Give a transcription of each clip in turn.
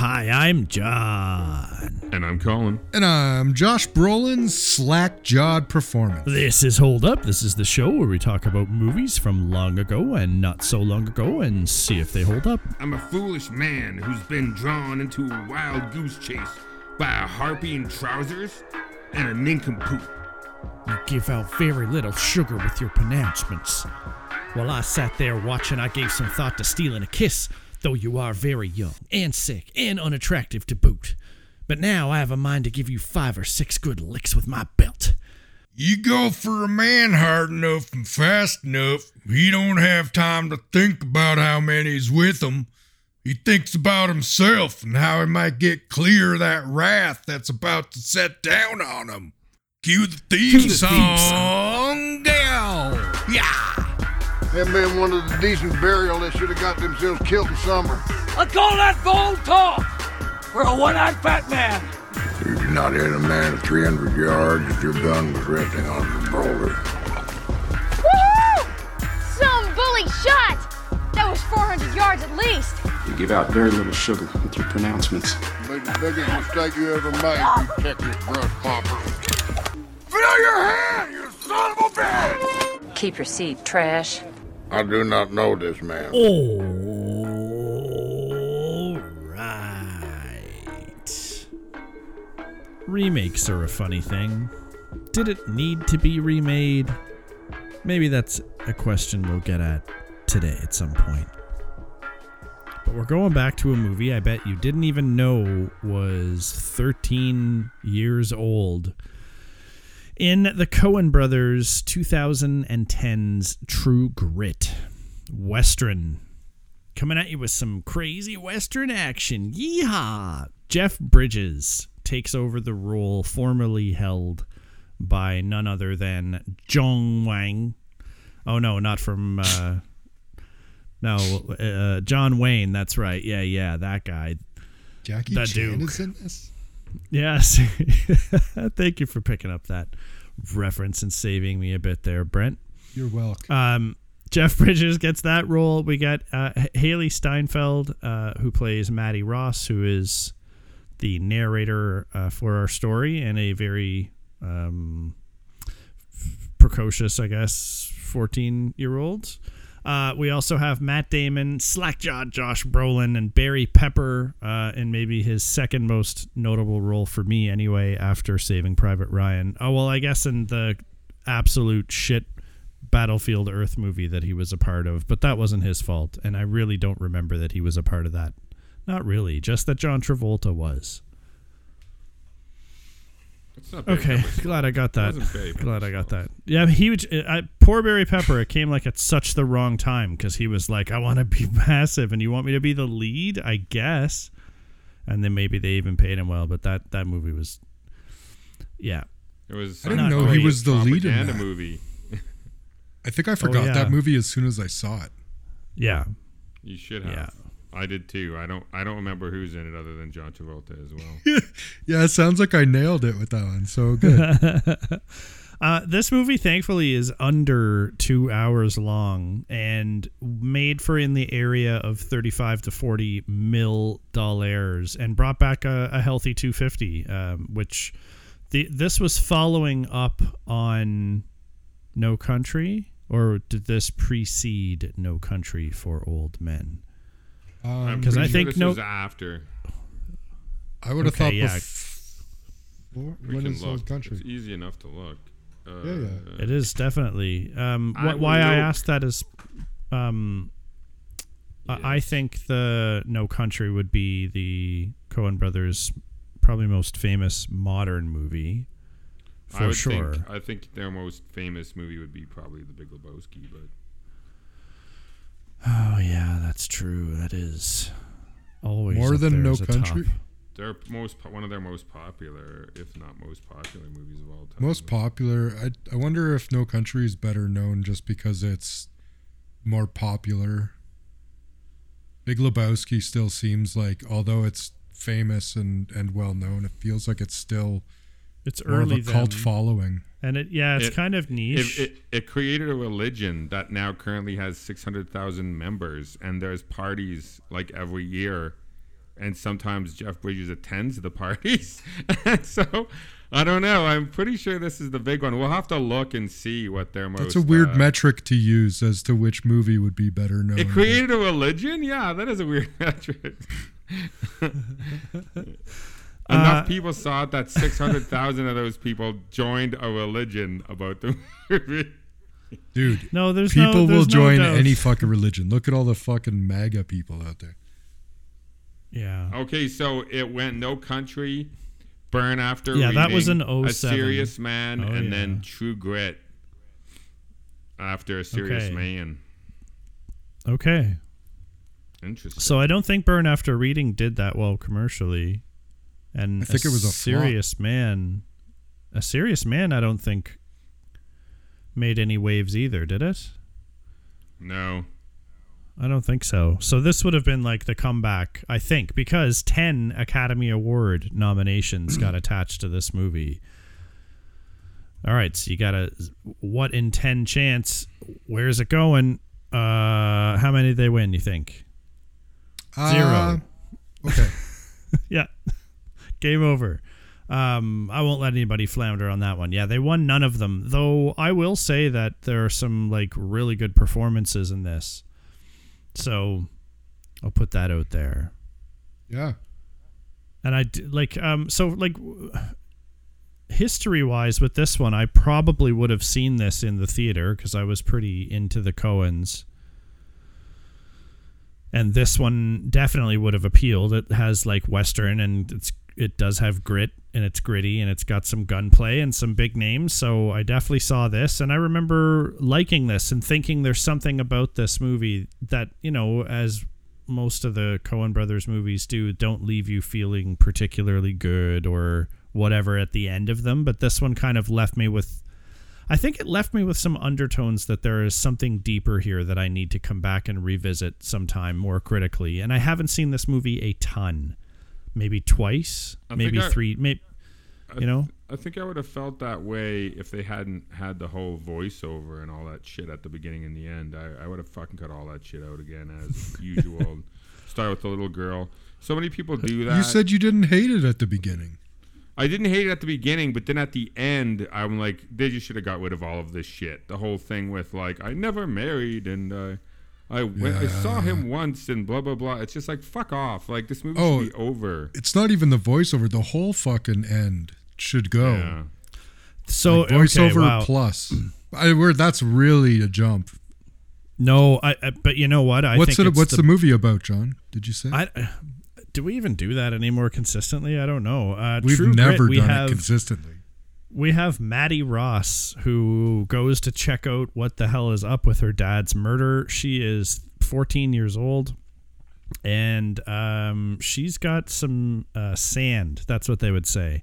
Hi, I'm Jon. And I'm Colin. And I'm Josh Brolin's slack jawed performance. This is Hold Up. This is the show where we talk about movies from long ago and not so long ago and see if they hold up. I'm a foolish man who's been drawn into a wild goose chase by a harpy in trousers and a nincompoop. You give out very little sugar with your pronouncements. While I sat there watching, I gave some thought to stealing a kiss, though you are very young and sick and unattractive to boot. But now I have a mind to give you five or six good licks with my belt. You go for a man hard enough and fast enough, he don't have time to think about how many's with him. He thinks about himself and how he might get clear of that wrath that's about to set down on him. Cue the theme, Cue the song. theme down. Yeah. Them been wanted of the decent burial that should have got themselves killed in summer. I call that bold talk for a one-eyed fat man. You did not hit a man at 300 yards if your gun was resting on your shoulder. Woohoo! Some bully shot! That was 400 yards at least. You give out very little sugar with your pronouncements. Made the biggest mistake you ever made, you Texas brush popper. Fill your hand, you son of a bitch! Keep your seat, trash. I do not know this man. All right. Remakes are a funny thing. Did it need to be remade? Maybe that's a question we'll get at today at some point. But we're going back to a movie I bet you didn't even know was 13 years old. In the Coen brothers 2010's True Grit. Western. Coming at you with some crazy Western action. Yeehaw! Jeff Bridges takes over the role formerly held by none other than John Wang. Oh no, not from uh no, uh, John Wayne, that's right. Yeah, yeah, that guy. Jackie Chan Duke. is in this? Yes. Thank you for picking up that reference and saving me a bit there, Brent. You're welcome. Um, Jeff Bridges gets that role. We got uh, Hailee Steinfeld, uh, who plays Mattie Ross, who is the narrator uh, for our story and a very um, precocious, I guess, 14 year old. Uh, we also have Matt Damon, Slackjawed Josh Brolin, and Barry Pepper uh, in maybe his second most notable role for me, anyway, after Saving Private Ryan. Oh, well, I guess in the absolute shit Battlefield Earth movie that he was a part of, but that wasn't his fault, and I really don't remember that he was a part of that. Not really, just that John Travolta was. It's not bad. Okay, glad I got that. wasn't. Glad I got that. Yeah, he would. Uh, I, poor Barry Pepper. It came like at such the wrong time because he was like, "I want to be massive, and you want me to be the lead, I guess." And then maybe they even paid him well, but that that movie was, yeah, It was. I didn't know he was the lead in propaganda that. movie. I think I oh, forgot yeah. that movie as soon as I saw it. yeah, You should have. Yeah. I did too. I don't. I don't remember who's in it other than John Travolta as well. Yeah, it sounds like I nailed it with that one. So good. Uh, this movie, thankfully, is under two hours long and made for in the area of 35 to 40 mil dollars and brought back a, a healthy 250, um, which the this was following up on No Country, or did this precede No Country for Old Men? Um, 'Cause I Pretty sure think this no- was after. I would have Okay, thought yeah. before. We When look. Old Country? It's easy enough to look. Uh, Yeah, yeah. It is definitely. Um, I wh- why I know- asked that is, um, I- I think the No Country would be the Coen Brothers' probably most famous modern movie, I for would sure. Think, I think their most famous movie would be probably The Big Lebowski, but Oh yeah, that's true. That is always More up than there No as a Country? top. they're most po- one of their most popular, if not most popular, movies of all time. Most popular. I, I wonder if No Country is better known just because it's more popular. Big Lebowski still seems like, although it's famous and, and well known, it feels like it's still It's more early of a cult then. following. And it yeah, it's It- kind of niche. It, it, it created a religion that now currently has 600,000 members, and there's parties like every year and sometimes Jeff Bridges attends the parties. so I don't know. I'm pretty sure this is the big one. We'll have to look and see what their most. That's a weird uh, metric to use as to which movie would be better known. It created a religion? Yeah, that is a weird metric. Enough uh, people saw it that 600,000 of those people joined a religion about the movie. Dude, No, there's no- people will no join doubt. any fucking religion. Look at all the fucking MAGA people out there. Yeah. Okay, so it went No Country, Burn After Yeah, that was an in A oh Serious Man, Oh, and then. True Grit after A Serious Okay. Man. Okay. Interesting. So I don't think Burn After Reading did that well commercially. And I think it was a flop. serious man. A serious man, I don't think made any waves either, did it? no. I don't think so. So this would have been like the comeback, I think, because 10 Academy Award nominations got attached to this movie. All right, so you got a what in 10 chance? Where's it going? Uh how many did they win, you think? Zero. Uh, okay. yeah. Game over. Um, I won't let anybody flounder on that one. Yeah, they won none of them. Though I will say that there are some like really good performances in this. So I'll put that out there. Yeah. And I like um so like history wise with this one, I probably would have seen this in the theater because I was pretty into the Coens. And this one definitely would have appealed. It has like western and it's it does have grit and it's gritty and it's got some gunplay and some big names. So I definitely saw this and I remember liking this and thinking there's something about this movie that, you know, as most of the Coen brothers movies do, don't leave you feeling particularly good or whatever at the end of them. But this one kind of left me with, I think it left me with some undertones that there is something deeper here that I need to come back and revisit sometime more critically. And I haven't seen this movie a ton, maybe twice, I maybe I- three, maybe, you know. I think I would have felt that way if they hadn't had the whole voiceover and all that shit at the beginning and the end. I, I would have fucking cut all that shit out again as usual. Start with the little girl. So many people do that. You said you didn't hate it at the beginning. I didn't hate it at the beginning, but then at the end, I'm like, they just should have got rid of all of this shit. The whole thing with like, I never married and uh, I went, I saw him once and blah blah blah. It's just like fuck off. Like this movie Oh, should be over. It's not even the voiceover. The whole fucking end should go. Yeah. So Like, voiceover okay, wow. plus. I, where that's really a jump. No, I, I. But you know what? I what's think it? it's What's the, movie about, Jon? Did you say? I, do we even do that anymore consistently? I don't know. Uh, We've True never Grit, we done have, it consistently. We have Mattie Ross who goes to check out what the hell is up with her dad's murder. She is 14 years old, and um, she's got some uh, sand. That's what they would say.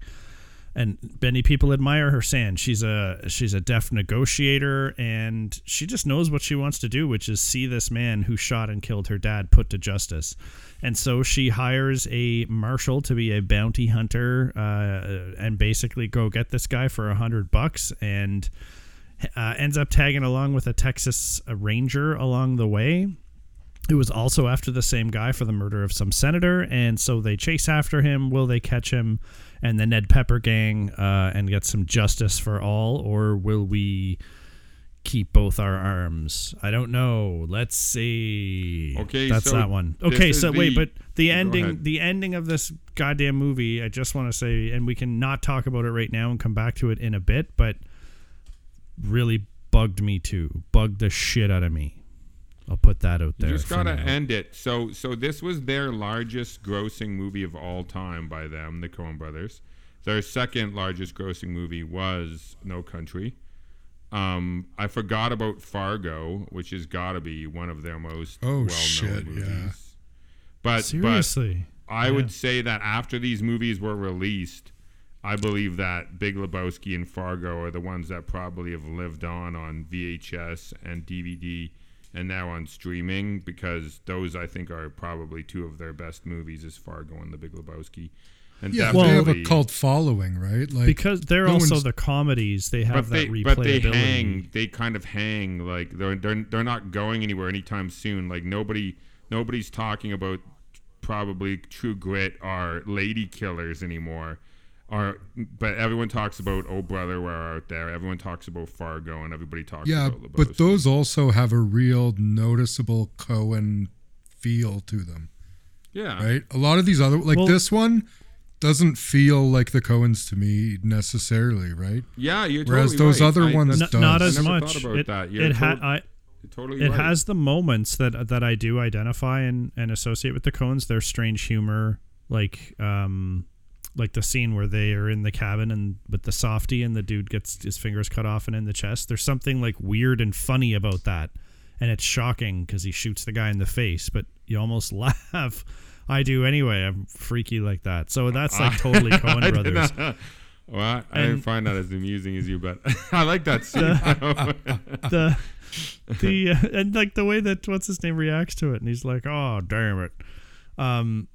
And many people admire her sand. She's a she's a deft negotiator, and she just knows what she wants to do, which is see this man who shot and killed her dad put to justice. And so she hires a marshal to be a bounty hunter, uh, and basically go get this guy for a hundred bucks, and uh, ends up tagging along with a Texas Ranger along the way who was also after the same guy for the murder of some senator, and so they chase after him. Will they catch him? And the Ned Pepper gang uh, and get some justice for all, or will we keep both our arms? I don't know. Let's see. Okay, that's so that one. Okay, so wait, the- but the ending, the ending of this goddamn movie. I just want to say, and we can not talk about it right now and come back to it in a bit, but really bugged me too. Bugged the shit out of me. I'll put that out there. You just gotta now. end it. So so this was their largest grossing movie of all time by them, the Coen brothers. Their second largest grossing movie was No Country. Um, I forgot about Fargo, which has got to be one of their most Oh, well-known shit, movies. yeah. But Seriously. but I Yeah. would say that after these movies were released, I believe that Big Lebowski and Fargo are the ones that probably have lived on on VHS and DVD and now on streaming because those I think are probably two of their best movies is Fargo and The Big Lebowski. And Yeah, Well- they have a cult following, right? Like because they're no also the comedies they have but they, that replayability. but they hang. They kind of hang. Like they're they're they're not going anywhere anytime soon. Like nobody nobody's talking about probably True Grit or Ladykillers anymore. Are but everyone talks about Oh Brother, Where Art Thou? Everyone talks about Fargo, and everybody talks Yeah, about but those also have a real noticeable Coen feel to them, yeah, right? A lot of these other, like Well- this one, doesn't feel like the Coens to me necessarily, right? yeah. You're Whereas totally those right. other I- ones that's- N- not as I never much. about it that. It ha- tot- I, totally it right. has the moments that that I do identify and, and associate with the Coens. Their strange humor, like um, like the scene where they are in the cabin and with the softy and the dude gets his fingers cut off and in the chest. There's something like weird and funny about that, and it's shocking because he shoots the guy in the face, but you almost laugh. I do anyway. I'm freaky like that. So that's like totally did brothers. not- Well, I, I didn't find that as amusing as you, but I like that scene. the the uh, and like the way that what's his name reacts to it and he's like oh damn it um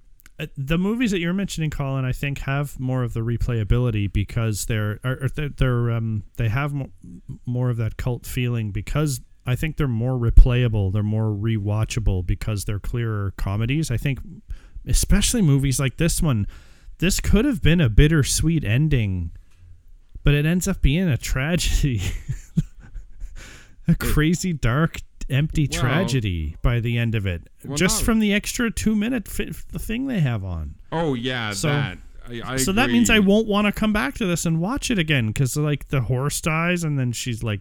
the movies that you're mentioning colin i think have more of the replayability because they're or, they're, they're um they have mo- more of that cult feeling because i think they're more replayable they're more rewatchable because they're clearer comedies. I think especially movies like this one this could have been a bittersweet ending but it ends up being a tragedy. A crazy dark empty Well- tragedy by the end of it Well, just not- from the extra two minute fi- the thing they have on oh yeah, So- that. I, I so that means i won't want to come back to this and watch it again because like the horse dies and then she's like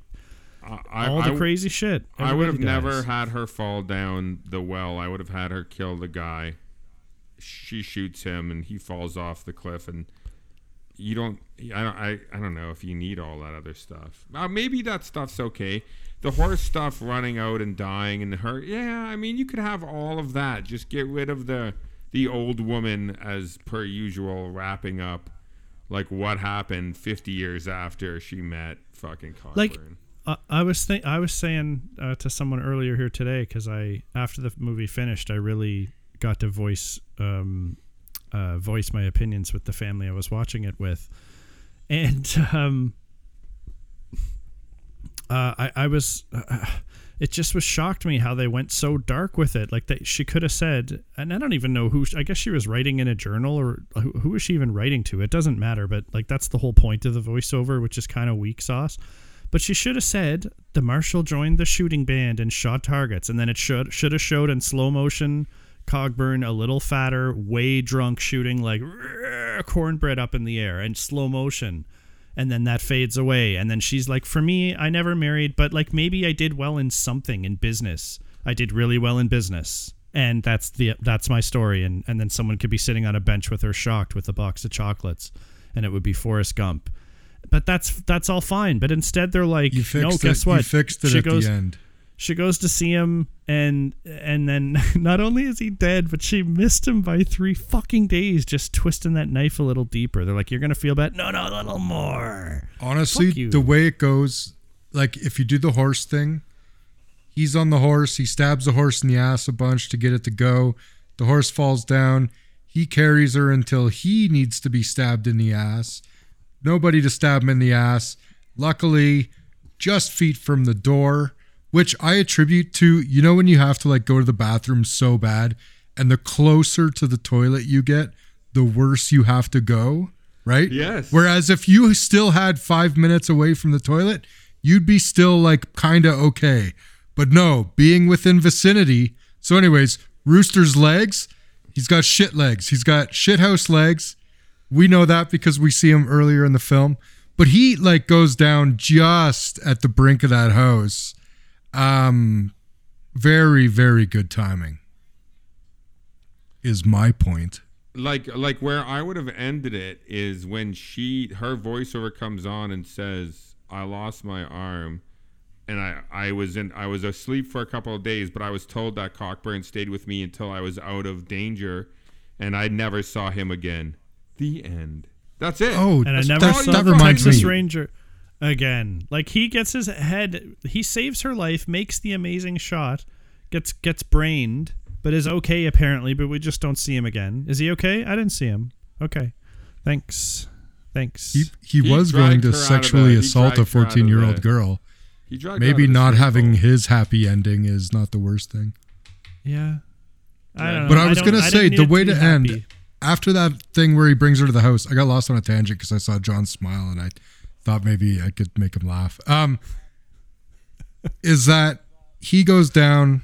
I, all the I- crazy shit I would have Everybody never had her fall down the well. I would have had her kill the guy. She shoots him, and he falls off the cliff. And you don't. I don't. I, I don't know if you need all that other stuff. Uh, maybe that stuff's okay. The horse stuff, running out and dying, and her. Yeah, I mean, you could have all of that. Just get rid of the the old woman as per usual, wrapping up like what happened 50 years after she met fucking Cogburn. Like, I was think I was saying uh, to someone earlier here today because I after the movie finished, I really got to voice um, uh, voice my opinions with the family I was watching it with, and um, uh, I I was. Uh, it just was shocked me how they went so dark with it. Like that, she could have said, and I don't even know who. I guess she was writing in a journal, or who, who was she even writing to? It doesn't matter, but like that's the whole point of the voiceover, which is kind of weak sauce. But she should have said the marshal joined the shooting band and shot targets, and then it should should have showed in slow motion Cogburn a little fatter, way drunk, shooting like cornbread up in the air and slow motion, and then that fades away, and then she's like, "For me, I never married, but like maybe I did well in something in business. I did really well in business." And that's the that's my story, and and then someone could be sitting on a bench with her, shocked, with a box of chocolates, and it would be Forrest Gump but that's that's all fine. But instead, they're like, You fixed no, it. guess what? You fixed it she at goes, the end. She goes to see him, and and then not only is he dead, but she missed him by three fucking days, just twisting that knife a little deeper. They're like, you're gonna feel bad. No, no, a little more. Honestly, the way it goes, like if you do the horse thing, he's on the horse, he stabs the horse in the ass a bunch to get it to go. The horse falls down. He carries her until he needs to be stabbed in the ass. Nobody to stab him in the ass. Luckily, just feet from the door, which I attribute to, you know, when you have to like go to the bathroom so bad, and the closer to the toilet you get, the worse you have to go, right? Yes. Whereas if you still had five minutes away from the toilet, you'd be still like kind of okay. But no, being within vicinity. So, anyways, Rooster's legs, he's got shit legs. He's got shithouse legs. We know that because we see him earlier in the film. But he like goes down just at the brink of that house. Um very, very good timing. Is my point. like like where I would have ended it is when she her voiceover comes on and says, "I lost my arm." And I, I was in I was asleep for a couple of days, but I was told that Cogburn stayed with me until I was out of danger, and I never saw him again. The end. That's it. Oh, And I that- never that, saw that the reminds Texas me. Ranger again. Like he gets his head, he saves her life, makes the amazing shot, gets gets brained, but is okay apparently. But we just don't see him again. Is he okay? I didn't see him. Okay, thanks, thanks. He, he, He was going to her out of sexually the- assault a dragged her out of 14 year old girl. He dragged her out Maybe not having pool. his happy ending is not the worst thing. yeah, I don't know. But I was don't- gonna say the way be to end happy. after that thing where he brings her to the house. I got lost on a tangent because I saw Jon smile and I thought maybe I could make him laugh. Um, is that he goes down,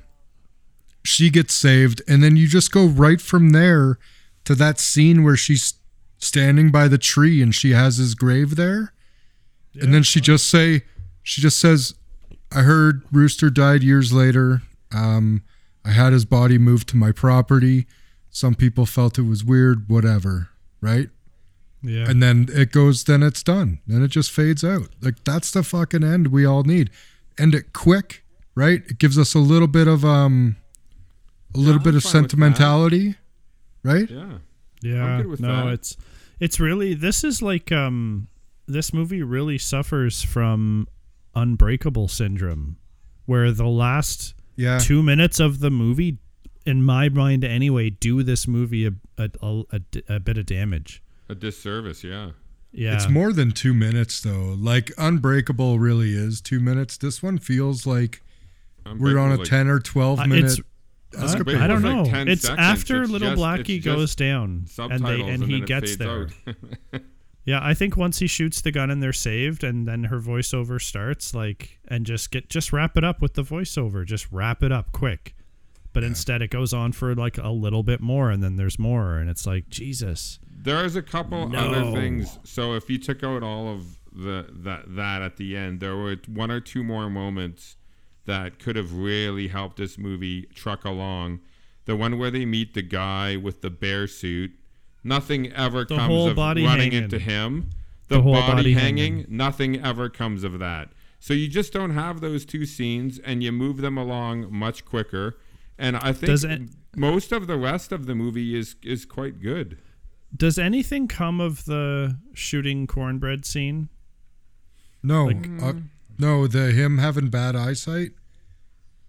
she gets saved, and then you just go right from there to that scene where she's standing by the tree and she has his grave there, and then she just say she just says, "I heard Rooster died years later. Um, I had his body moved to my property." Some people felt it was weird, whatever, right? Yeah. And then it goes, then it's done. Then it just fades out. Like that's the fucking end we all need. End it quick, right? It gives us a little bit of um a little I'm bit of fine with that. sentimentality, right? Yeah. Yeah, good with no, that. it's it's really this is like um this movie really suffers from unbreakable syndrome, where the last Yeah. two minutes of the movie, in my mind anyway, do this movie a a, a, a, a bit of damage. A disservice, yeah. Yeah, It's more than two minutes though. Like Unbreakable really is two minutes. This one feels like we're on a like- ten or twelve Uh, minute. it's- escapade. I don't know. 10 it's seconds. after It's Little just- Blackie goes down and they and, then he gets there. Yeah, I think once he shoots the gun and they're saved, and then her voiceover starts, like, and just get just wrap it up with the voiceover. Just wrap it up quick. But instead, it goes on for like a little bit more, and then there's more, and it's like Jesus. There's a couple No. other things. So if you took out all of the that that at the end, there were one or two more moments that could have really helped this movie truck along. The one where they meet the guy with the bear suit. Nothing ever The comes of running hanging. into him. The, The whole body, body hanging, hanging. nothing ever comes of that. So you just don't have those two scenes, and you move them along much quicker. And I think it- most of the rest of the movie is is quite good. Does anything come of the shooting cornbread scene? No, Like- uh, no, the him having bad eyesight.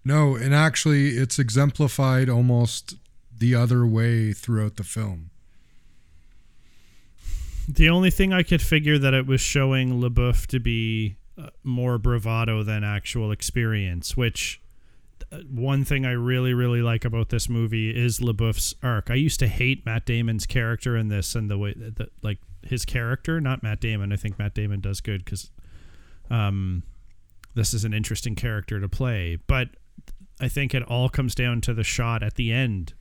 No, and actually, it's exemplified almost the other way throughout the film. The only thing I could figure that it was showing LaBoeuf to be uh, more bravado than actual experience, which one thing I really, really like about this movie is LaBoeuf's arc. I used to hate Matt Damon's character in this and the way that, like, his character, not Matt Damon. I think Matt Damon does good because um, this is an interesting character to play. But I think it all comes down to the shot at the end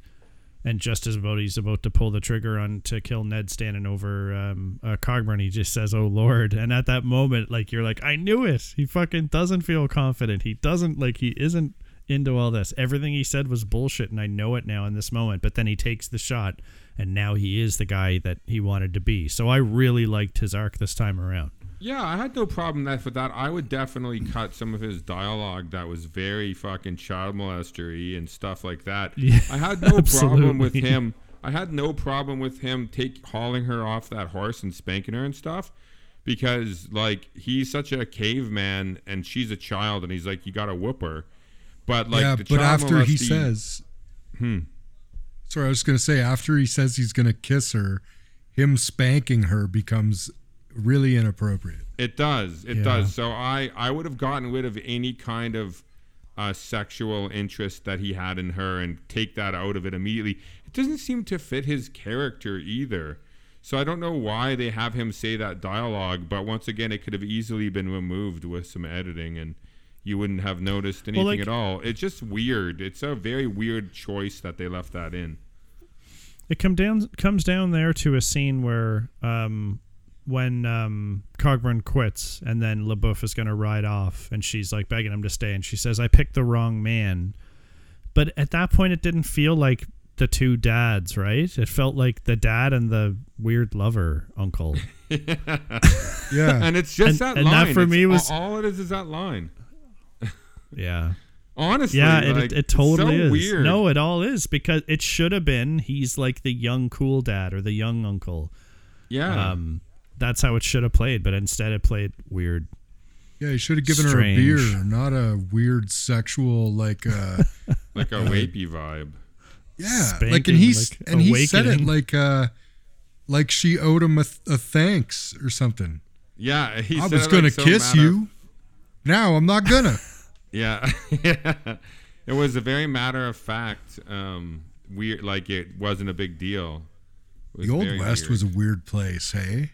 and just as about he's about to pull the trigger on to kill Ned standing over um, uh, Cogburn, he just says, "Oh Lord!" And at that moment, like you're like, "I knew it." He fucking doesn't feel confident. He doesn't like he isn't into all this. Everything he said was bullshit, and I know it now in this moment. But then he takes the shot, and now he is the guy that he wanted to be. So I really liked his arc this time around. Yeah, I had no problem that with that. I would definitely cut some of his dialogue that was very fucking child molestery and stuff like that. Yeah, I had no problem with him. I had no problem with him take hauling her off that horse and spanking her and stuff, because like he's such a caveman and she's a child and he's like you gotta whoop her, but like yeah, but after he says, Hmm. sorry, I was going to say, after he says he's going to kiss her, him spanking her becomes really inappropriate. It does. It Yeah. does. So I I would have gotten rid of any kind of uh, sexual interest that he had in her and take that out of it immediately. It doesn't seem to fit his character either. So I don't know why they have him say that dialogue, but once again, it could have easily been removed with some editing and you wouldn't have noticed anything like- at all. It's just weird. It's a very weird choice that they left that in. It come down comes down there to a scene where um when um Cogburn quits and then LaBoeuf is gonna ride off and she's like begging him to stay and she says, I picked the wrong man. But at that point it didn't feel like the two dads, right? It felt like the dad and the weird lover uncle. Yeah. And it's just And- that and that line. for It's me all- was- all it is is that line. Yeah. Honestly, Yeah, it, like, it, it totally so is. Weird. No, it all is because it should have been he's like the young cool dad or the young uncle. yeah. Um that's how it should have played, but instead it played weird. Yeah, he should have given Strange. her a beer, not a weird sexual like uh like a rapey vibe. yeah, Spanking, like and he's like, and he said it like uh like she owed him a, a thanks or something. Yeah, he I said was it, gonna like, so kiss matter- you. Now I'm not gonna. Yeah, yeah. It was a very matter of fact um, weird. Like it wasn't a big deal. The Old West weird. was a weird place, hey?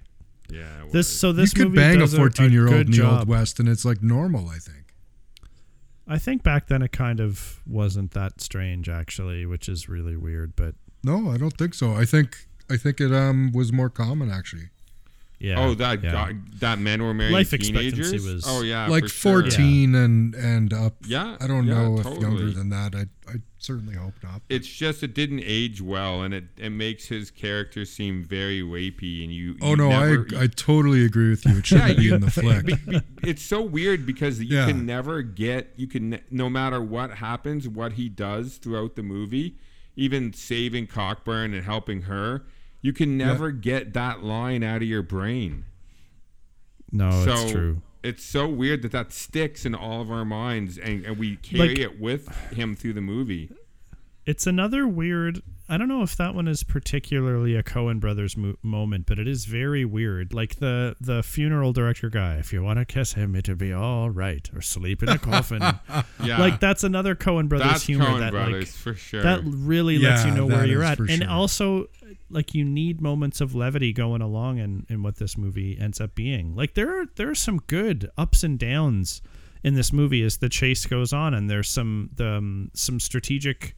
yeah. it This was. so this you could movie bang a does 14 year old in the Old. West and it's like normal, I think. I think back then it kind of wasn't that strange actually, which is really weird. But No, I don't think so. I think I think it um was more common actually. Yeah. oh, that yeah. guy, that men were married Life expectancy teenagers. was- oh yeah, like for sure. 14 and and up. Yeah, I don't yeah, know if totally. younger than that. I I certainly hope not. It's just it didn't age well, and it, it makes his character seem very rapey. And you, Oh no, never, I I totally agree with you. It shouldn't be you- in the flick. be- be- it's so weird because you Yeah. can never get you can no matter what happens, what he does throughout the movie, even saving Cogburn and helping her, you can never get that line out of your brain. No, so it's true. It's so weird that that sticks in all of our minds, and, and we carry Like- it with him through the movie. It's another weird. I don't know if that one is particularly a Coen brothers mo- moment, but it is very weird. Like the the funeral director guy. If you want to kiss him, it'll be all right, or sleep in a coffin. Yeah, Like that's another Coen brothers that's humor Coen that Brothers like for sure. that really lets you know where you're at for and also like you need moments of levity going along in, in what this movie ends up being like there are there are some good ups and downs in this movie as the chase goes on and there's some the, um, some strategic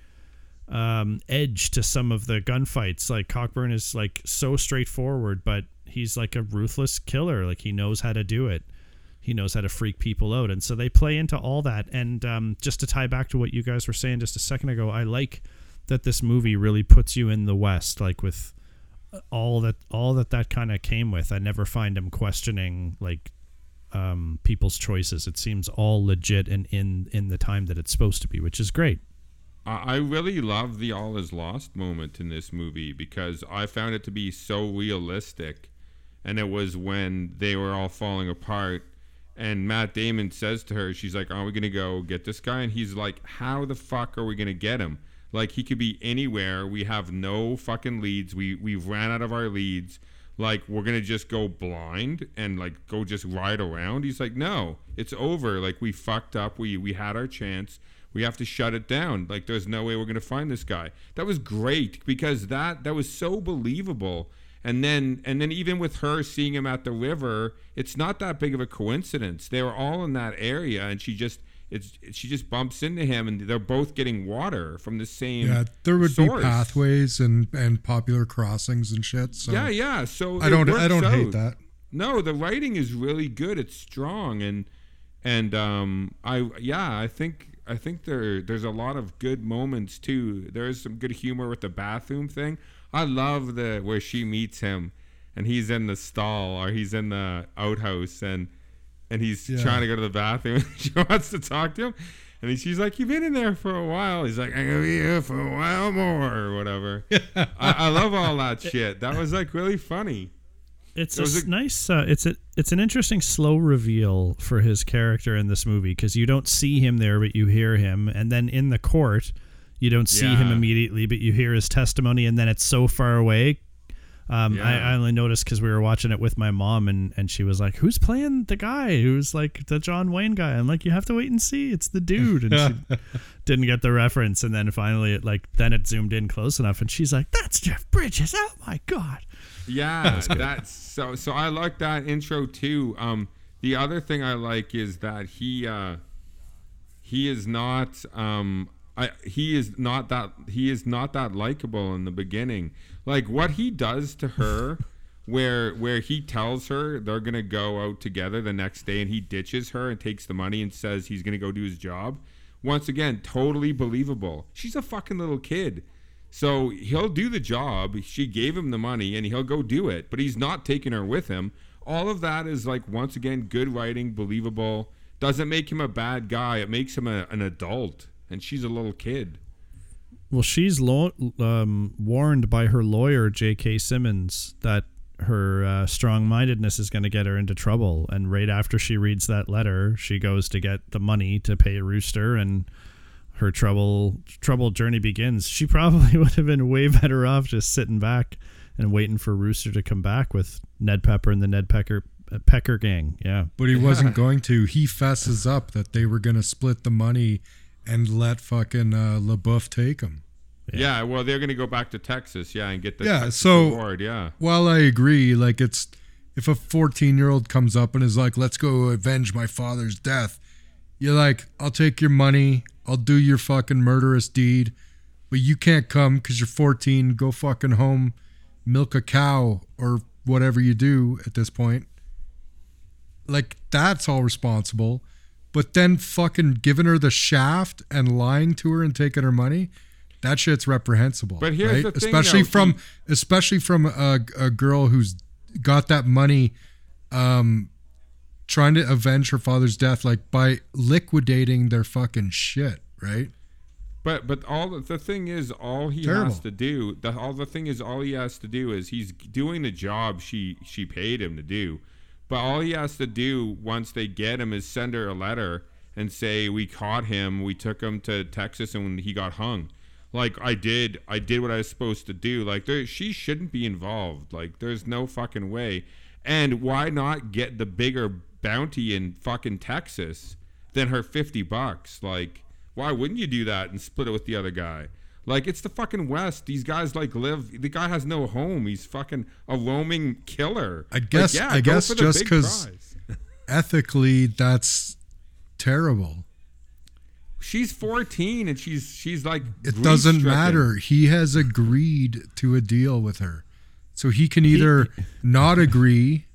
um, edge to some of the gunfights. Like Cogburn is like so straightforward but he's like a ruthless killer. Like he knows how to do it. He knows how to freak people out. And so they play into all that. And um, just to tie back to what you guys were saying just a second ago i like that this movie really puts you in the west like with all that all that that kind of came with. I never find him questioning like um, people's choices. It seems all legit and in in the time that it's supposed to be which is great I really love the all is lost moment in this movie because I found it to be so realistic. And it was when they were all falling apart. And Matt Damon says to her, she's like, Are we going to go get this guy? And he's like, How the fuck are we going to get him? Like, he could be anywhere. We have no fucking leads. We, we've ran out of our leads. Like, we're going to just go blind and, like, go just ride around. He's like, No, it's over. Like, we fucked up. We, we had our chance we have to shut it down like there's no way we're going to find this guy that was great because that that was so believable and then and then even with her seeing him at the river it's not that big of a coincidence they were all in that area and she just it's she just bumps into him and they're both getting water from the same Yeah, there would source. be pathways and and popular crossings and shit. So yeah yeah so I don't I don't hate that. No, the writing is really good. It's strong and and um I yeah, I think I think there there's a lot of good moments too. There's some good humor with the bathroom thing. I love the where she meets him and he's in the stall or he's in the outhouse and and he's Yeah. trying to go to the bathroom. she wants to talk to him. And he- she's like, "You've been in there for a while." He's like, "I'm gonna be here for a while more," or whatever. I, I love all that shit. That was like really funny. It's a, a- nice uh, it's a it's an interesting slow reveal for his character in this movie because you don't see him there but you hear him and then in the court you don't see him immediately but you hear his testimony and then it's so far away um, I, Yeah. I only noticed because we were watching it with my mom and, and she was like who's playing the guy who's like the john wayne guy i'm like you have to wait and see it's the dude and she didn't get the reference and then finally it like then it zoomed in close enough and she's like that's jeff bridges oh my god Yeah, that's so. So I like that intro too. Um, the other thing I like is that he uh, he is not um, I he is not that he is not that likable in the beginning. Like what he does to her, where where he tells her they're gonna go out together the next day, and he ditches her and takes the money and says he's gonna go do his job. Once again, totally believable. She's a fucking little kid. So he'll do the job. She gave him the money and he'll go do it, but he's not taking her with him. All of that is like, once again, good writing, believable. Doesn't make him a bad guy. It makes him a, an adult. And she's a little kid. Well, she's lo- um, warned by her lawyer, J.K. Simmons, that her uh, strong mindedness is going to get her into trouble. And right after she reads that letter, she goes to get the money to pay Rooster, and her trouble trouble journey begins. She probably would have been way better off just sitting back and waiting for Rooster to come back with Ned Pepper and the Ned Pecker uh, Pecker gang. Yeah. But he wasn't going to. He fesses up that they were going to split the money and let fucking uh, LaBoeuf take him. Yeah. well, they're gonna go back to Texas, yeah, and get the Yeah, Texas so- award, yeah. While I agree, like it's if a 14 year old comes up and is like, "Let's go avenge my father's death," you're like, "I'll take your money, I'll do your fucking murderous deed, but you can't come because you're 14. Go fucking home, milk a cow or whatever you do at this point." Like that's all responsible, but then fucking giving her the shaft and lying to her and taking her money. That shit's reprehensible. But here's right? the thing, especially though, from he- especially from a, a girl who's got that money um trying to avenge her father's death like by liquidating their fucking shit right But but all the, the thing is, all he Terrible. has to do, the all the thing is, all he has to do is he's doing the job she she paid him to do. But all he has to do once they get him is send her a letter and say we caught him, we took him to Texas, and he got hung. Like I did, I did what I was supposed to do. Like there, she shouldn't be involved. Like there's no fucking way. And why not get the bigger bounty in fucking Texas than her fifty bucks? Like why wouldn't you do that and split it with the other guy? Like it's the fucking West. These guys like live. The guy has no home. He's fucking a roaming killer. I Like, guess- yeah, I guess just because ethically that's terrible she's 14 and she's she's like it doesn't matter he has agreed to a deal with her so he can either not agree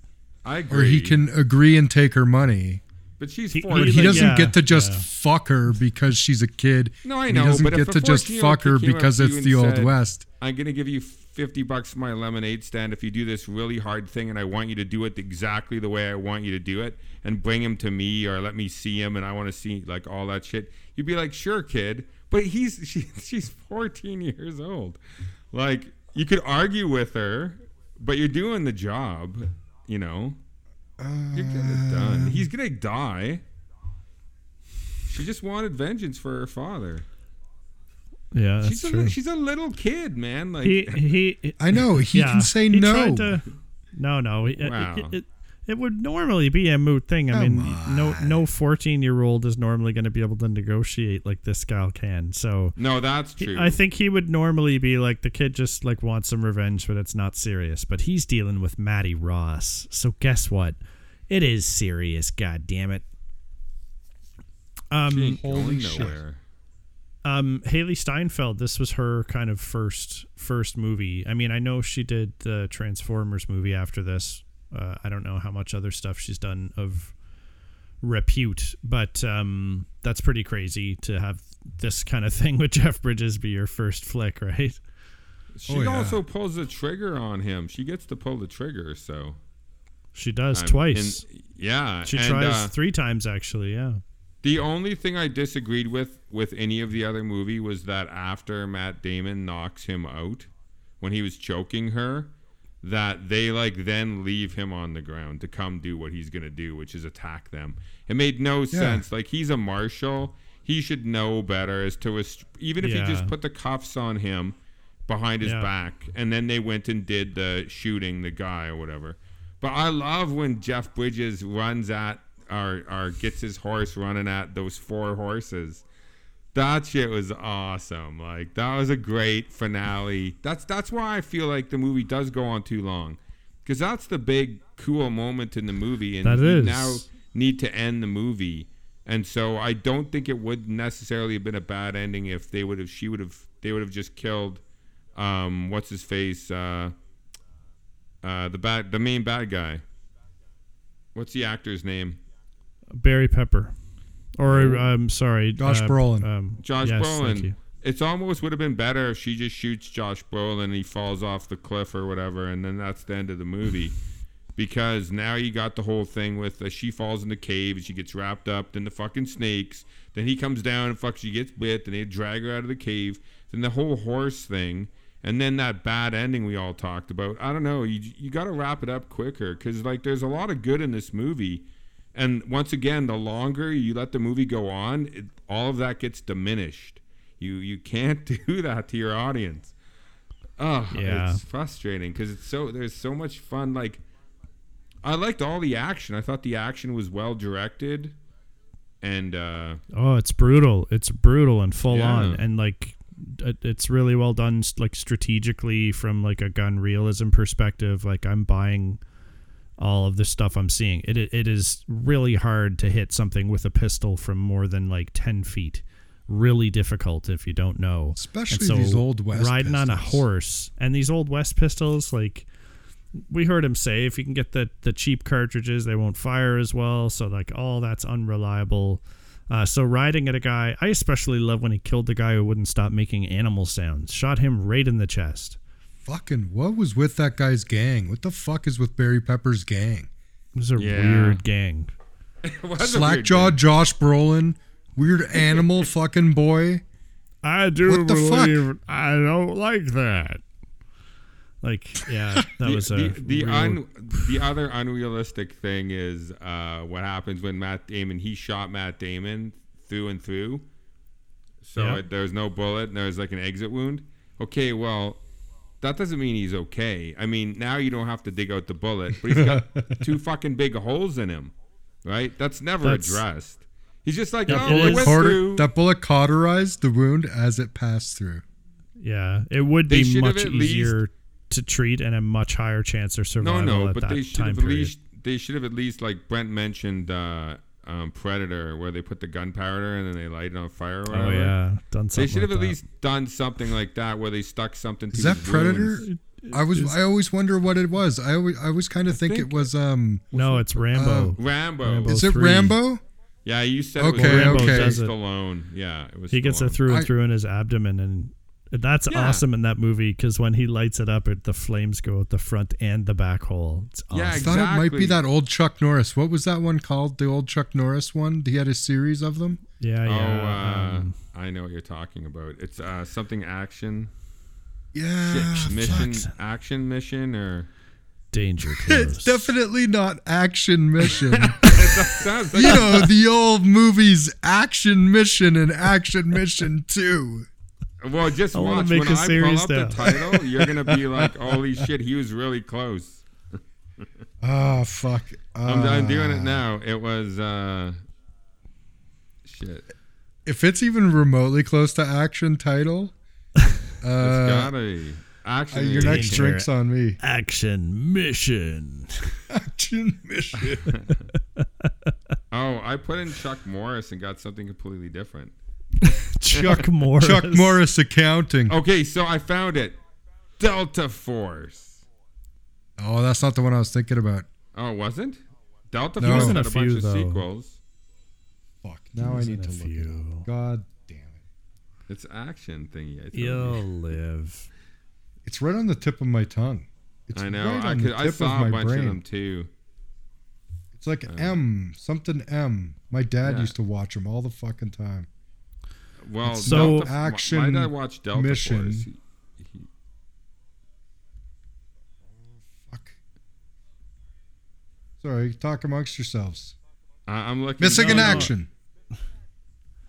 I agree. or he can agree and take her money But she's He- 14. but he doesn't Yeah, get to just yeah. fuck her because she's a kid No, I know, he doesn't but get to just fuck her kid came up because it's and the old west I'm gonna give you 50 bucks for my lemonade stand if you do this really hard thing, and I want you to do it exactly the way I want you to do it, and bring him to me or let me see him, and I want to see like all that shit. You'd be like, sure, kid, but he's she, she's 14 years old. Like you could argue with her, but you're doing the job. You know, you're gonna done. He's um, gonna die. She just wanted vengeance for her father. Yeah, that's She's a, true. li- she's a little kid, man. Like he he. i know he yeah, can say he no tried to- no, no. it- it- Wow. It, it would normally be a moot thing. I Come mean, no no 14 year old is normally going to be able to negotiate like this gal can. So no, that's he- true. I think he would normally be like the kid just like wants some revenge, but it's not serious. But he's dealing with Mattie Ross. So guess what? It is serious. God damn it. Um, she ain't Holy shit. nowhere. um Hailee Steinfeld this was her kind of first first movie. I mean, I know she did the Transformers movie after this. Uh, I don't know how much other stuff she's done of repute, but um that's pretty crazy to have this kind of thing with Jeff Bridges be your first flick, right? She Oh, yeah. also pulls the trigger on him. She gets to pull the trigger, so She does I'm- twice. and- yeah, she and, tries uh, three times actually, yeah. The only thing I disagreed with with any of the other movie was that after Matt Damon knocks him out when he was choking her, that they like then leave him on the ground to come do what he's gonna do, which is attack them. It made no sense. Like he's a marshal, he should know better as to even if Yeah. he just put the cuffs on him behind his Yeah. back, and then they went and did the shooting the guy or whatever. But I love when Jeff Bridges runs at or or gets his horse running at those four horses. That shit was awesome. Like that was a great finale. That's that's why I feel like the movie does go on too long, because that's the big cool moment in the movie, and That is. now need to end the movie. And so I don't think it would necessarily have been a bad ending if they would have she would have they would have just killed um what's his face uh uh the bad the main bad guy. What's the actor's name? Barry Pepper. Or I'm sorry, Josh uh, Brolin. Um, Josh yes, thank you. Brolin. It's almost would have been better if she just shoots Josh Brolin and he falls off the cliff or whatever, and then that's the end of the movie. Because now you got the whole thing with uh, she falls in the cave and she gets wrapped up in the fucking snakes. Then he comes down and fuck, she gets bit. Then they drag her out of the cave. Then the whole horse thing, and then that bad ending we all talked about. I don't know. You you got to wrap it up quicker because like there's a lot of good in this movie. And once again, the longer you let the movie go on, it, all of that gets diminished. You you can't do that to your audience. Oh, Yeah. it's frustrating because it's so there's so much fun. Like, I liked all the action. I thought the action was well directed, and uh, Oh, it's brutal. It's brutal and full Yeah. on. And like It's really well done, like strategically from like a gun realism perspective. Like I'm buying all of the stuff I'm seeing. It it is really hard to hit something with a pistol from more than like ten feet. Really difficult if you don't know. Especially And these Old West riding on a horse and these old west pistols like we heard him say if you can get the the cheap cartridges they won't fire as well so like all that's unreliable uh, so riding at a guy i especially love when he killed the guy who wouldn't stop making animal sounds shot him right in the chest Fucking what was with that guy's gang? What the fuck is with Barry Pepper's gang? it was a Yeah. weird gang It was a weird Slackjaw. Josh Brolin, weird animal fucking boy. i do What the fuck? believe i don't like that like yeah that the, was a the, the, real- un, the other unrealistic thing is uh, what happens when Matt Damon he shot Matt Damon through and through. So Yeah. it, there's no bullet and there's like an exit wound. Okay, well, that doesn't mean he's okay. I mean, now you don't have to dig out the bullet, but he's got two fucking big holes in him, right? That's never That's- addressed. He's just like, Yeah, oh, it we is- went Cauter- through. that bullet cauterized the wound as it passed through. yeah it would They be much at least- easier to treat and a much higher chance of survival no, at but that they should time have at period. least they should have at least like Brent mentioned uh, um, Predator, where they put the gunpowder and then they light it on fire. Or Oh yeah, done Something They should have like at that. least done something like that, where they stuck something. To Is that Predator? wounds. I was I always wonder what it was. I always I always kind of think, think- it was um No, it's Rambo. Rambo. Rambo. is it three. Rambo? Yeah, you said Okay, it was Rambo okay. does it. Stallone. Yeah, it was. he gets it through and I- through in his abdomen, and that's Yeah. awesome in that movie because when he lights it up, it, the flames go out the front and the back hole. It's awesome. Yeah, I thought it might be that old Chuck Norris. What was that one called? The old Chuck Norris one? He had a series of them. yeah, Oh, yeah. uh, um, I know what you're talking about. It's uh, something action, Yeah. Shit, mission, fuck. action mission, or danger close. It's definitely not action mission. you know, the old movies Action Mission and Action Mission 2. Well, just I wanna watch make when a I pull series up now. the title. You're gonna be like, "Holy shit, he was really close." Oh, fuck. I'm, I'm doing it Ah. now. It was uh, shit. If it's even remotely close to action title, It's uh, gotta be uh, action. your next drink's on me. Action mission. Action Mission. Oh, I put in Chuck Morris and got something completely different. Chuck Morris. Chuck Morris Accounting. Okay, so I found it. Delta Force. Oh, that's not the one I was thinking about. Oh, it wasn't? Delta No. Force Wasn't had a a bunch few, of though. sequels. Fuck. Now I need to look it up. God damn it. It's action thingy. I told You'll live. It's right on the tip of my tongue. It's I know. Right I could. I saw a bunch brain. of them too. It's like uh, M, something M. My dad Yeah. used to watch them all the fucking time. Well, So- Delta, my- Action My dad watched Delta mission. Force. He- he- Fuck. Sorry, talk amongst yourselves. I- I'm looking. Missing No, in no. action.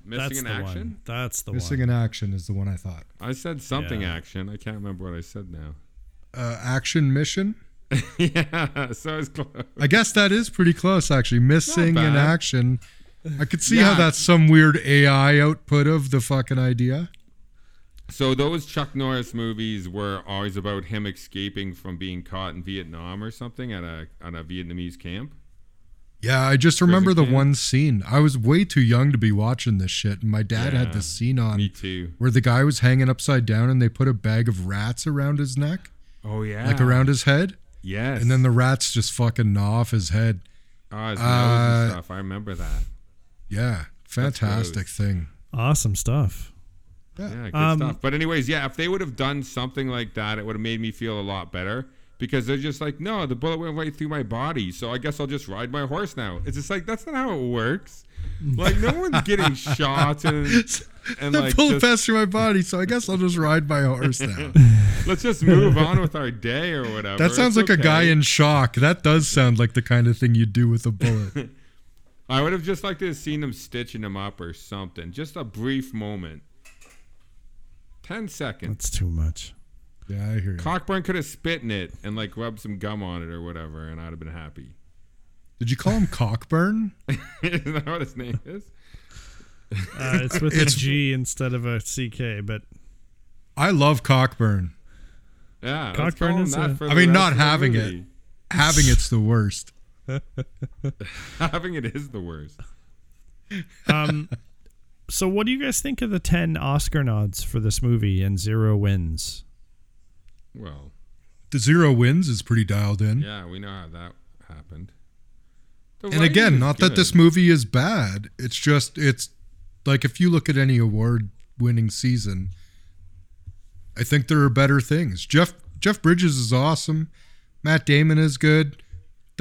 Missing That's in the action. one. That's the Missing one. in action is the one I thought. I said something Yeah. action. I can't remember what I said now. Uh, action mission. yeah, so it's close. I guess that is pretty close, actually. Missing in action. I could see how that's some weird AI output of the fucking idea. So those Chuck Norris movies were always about him escaping from being caught in Vietnam or something at a at a Vietnamese camp. Yeah, I just remember the camp? one scene. I was way too young to be watching this shit, and my dad had Yeah, this scene on Me too. where the guy was hanging upside down and they put a bag of rats around his neck, Oh yeah. like around his head, Yes. and then the rats just fucking gnaw off his head. oh, his nose uh, and stuff. I remember that. Yeah, fantastic thing. Awesome stuff. Yeah, good Um, stuff. But anyways, yeah, if they would have done something like that, it would have made me feel a lot better. Because they're just like, no, the bullet went right through my body, so I guess I'll just ride my horse now. It's just like that's not how it works. Like no one's getting shot and and That like bullet just, passed through my body, so I guess I'll just ride my horse now. let's just move on with our day or whatever. That sounds It's like a guy in shock. That does sound like the kind of thing you'd do with a bullet. I would have just liked to have seen them stitching him up or something. Just a brief moment. Ten seconds. That's too much. yeah, I hear you. Cockburn could have spit in it and like rubbed some gum on it or whatever, and I'd have been happy. Did you call him Cockburn? is that what his name is? Uh, it's with It's- a G instead of a CK, but I love Cockburn. Yeah, Cockburn is that a- for I mean, not having it. Having it's the worst. Having it is the worst. Um, so what do you guys think of the ten Oscar nods for this movie and zero wins? Well, The zero wins is pretty dialed in. yeah, we know how that happened. The and again, is not that this movie is bad. It's just it's like if you look at any award winning season, I think there are better things. Jeff Jeff Bridges is awesome. Matt Damon is good.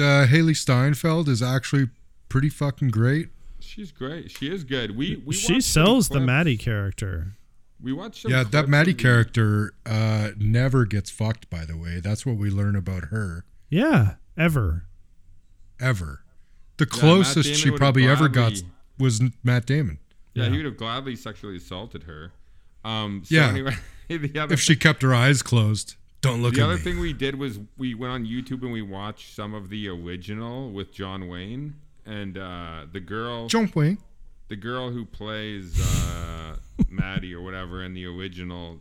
Uh, Hailee Steinfeld is actually pretty fucking great. She's great. She is good. We, we she sells the clips. Mattie character. We watched yeah, that Mattie character uh, never gets fucked. By the way, that's what we learn about her Yeah, ever. ever. The Matt closest Damon she would've probably ever got was Matt Damon. Yeah, Yeah. he would have gladly sexually assaulted her. Um, so Yeah. anyway, If she kept her eyes closed, don't look the at other me. thing we did was we went on YouTube and we watched some of the original with John Wayne and uh, the girl, John Wayne. the girl who plays uh, Mattie or whatever in the original.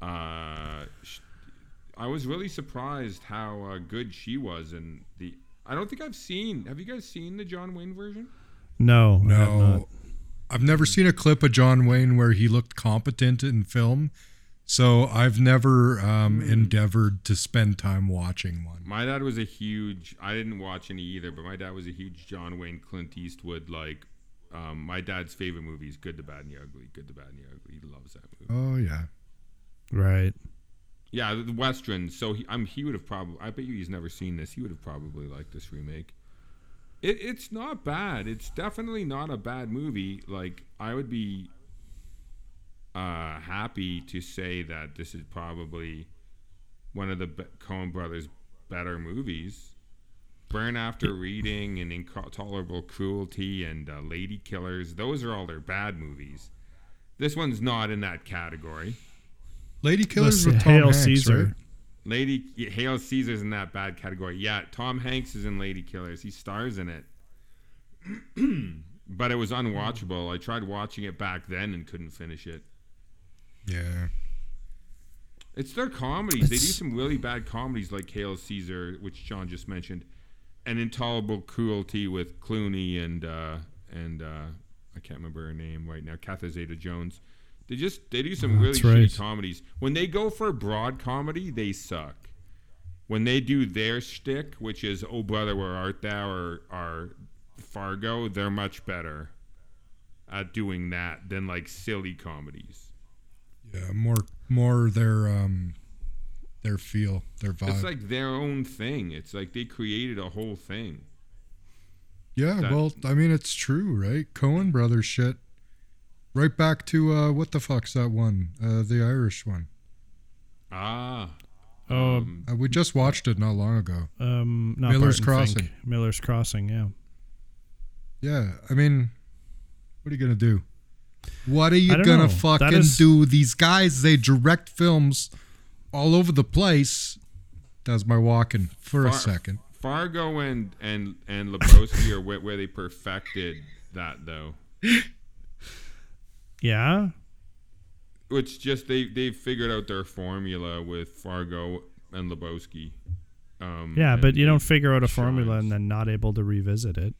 Uh, sh- I was really surprised how uh, good she was in the. I don't think I've seen. Have you guys seen the John Wayne version? No, I have not. No, I've never seen a clip of John Wayne where he looked competent in film, so I've never um, Hmm. endeavored to spend time watching one. My dad was a huge. I didn't watch any either, but my dad was a huge John Wayne, Clint Eastwood. Like, um, my dad's favorite movie is Good, the Bad, and the Ugly. Good, the Bad, and the Ugly. He loves that movie. Oh yeah, Right. Yeah, the, the Western. So he, I'm. He would have probably. I bet you he's never seen this. He would have probably liked this remake. It, it's not bad. It's definitely not a bad movie. Like I would be uh, happy to say that this is probably one of the Be- Coen Brothers' better movies. Burn After Reading and Intolerable Cruelty and uh, Ladykillers. Those are all their bad movies. This one's not in that category. Ladykillers Let's with see, Tom Hail Hanks, Caesar. right? Lady yeah, Hail Caesar's in that bad category. Yeah, Tom Hanks is in Ladykillers. He stars in it. but it was unwatchable. I tried watching it back then and couldn't finish it. Yeah, It's their comedies. they do some really bad comedies like Hail Caesar, which John just mentioned, and Intolerable Cruelty with Clooney and uh, and uh, I can't remember her name right now, Catherine Zeta-Jones. They just they do some really That's shitty comedies. When they go for broad comedy, they suck. When they do their shtick, which is "Oh brother, where art thou?" or, or Fargo, they're much better at doing that than like silly comedies. Yeah, more more their um their feel, their vibe. It's like their own thing. It's like they created a whole thing. yeah, that- well, I mean, it's true, right? Coen Brothers shit. Right back to uh, what the fuck's that one? Uh, the Irish one. Ah. Oh, um, Uh, we just watched it not long ago. um, not Miller's Barton Fink. Crossing. Miller's Crossing. Yeah. Yeah, I mean, what are you gonna do? What are you gonna know. fucking That is- do? These guys, they direct films all over the place. That's my walking for a second. Fargo and and and Lebowski are where, where they perfected that though. Yeah. Which just they they figured out their formula with Fargo and Lebowski. Um, Yeah, but you don't figure out a formula and then not able to revisit it.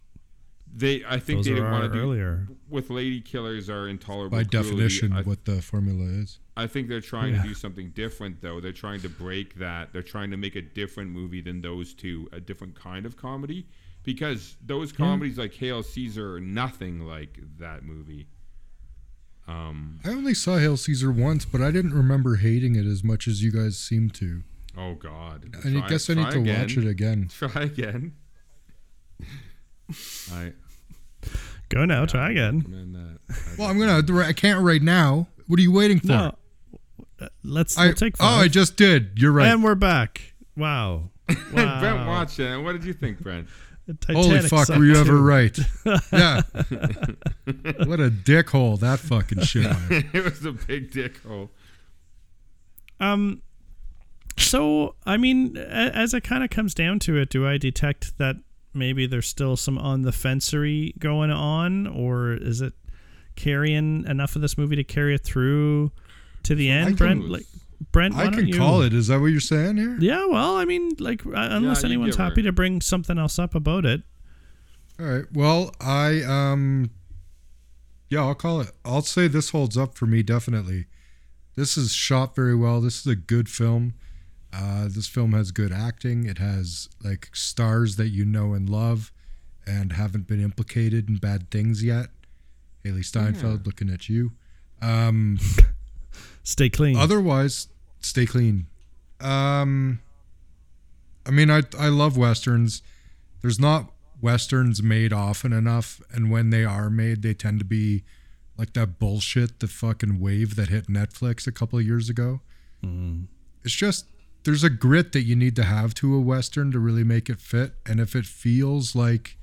They I think Those they didn't want our to do earlier. with Ladykillers are intolerable. By Cruelty. definition, I, what the formula is. I think they're trying Yeah. to do something different though. They're trying to break that. They're trying to make a different movie than those two, a different kind of comedy. Because those comedies like Hail Caesar are nothing like that movie. Um I only saw Hail Caesar once, but I didn't remember hating it as much as you guys seem to. oh god. I Try- guess I need to again. watch it again. Try again. I Go now. Try again. Well, I'm gonna. I can't right now. What are you waiting for? No. Let's I, we'll take oh, five. I just did. You're right. And we're back. Wow. Wow. Brent watched it. What did you think, Brent? Titanic Holy fuck, were you ever right? yeah. what a dickhole that fucking shit was. it was a big dick hole. Um. So I mean, as it kind of comes down to it, do I detect that maybe there's still some on the fencery going on, or is it carrying enough of this movie to carry it through? to the end, can- Brent. Like Brent, I can you? call it. Is that what you're saying here? Yeah, well, I mean, like, uh, unless you anyone's give her- happy to bring something else up about it. All right. Well, I um yeah, I'll call it. I'll say this holds up for me definitely. This is shot very well. This is a good film. Uh, this film has good acting. It has like stars that you know and love, and haven't been implicated in bad things yet. Hailee Steinfeld, looking at you. Um, Stay clean. otherwise, stay clean. Um, I mean, I I love westerns. There's not westerns made often enough, and when they are made, they tend to be like that bullshit, the fucking wave that hit Netflix a couple of years ago. It's just there's a grit that you need to have to a western to really make it fit, and if it feels like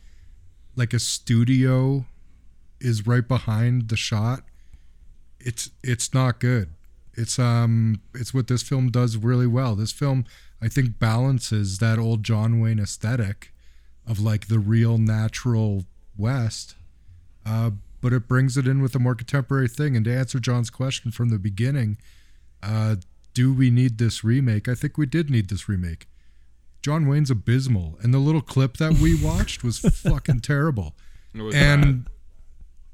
like a studio is right behind the shot, it's it's not good. It's um it's what this film does really well. This film I think balances that old John Wayne aesthetic of like the real natural west. Uh but it brings it in with a more contemporary thing and to answer John's question from the beginning, uh do we need this remake? I think we did need this remake. John Wayne's abysmal and the little clip that we watched was fucking terrible. Was And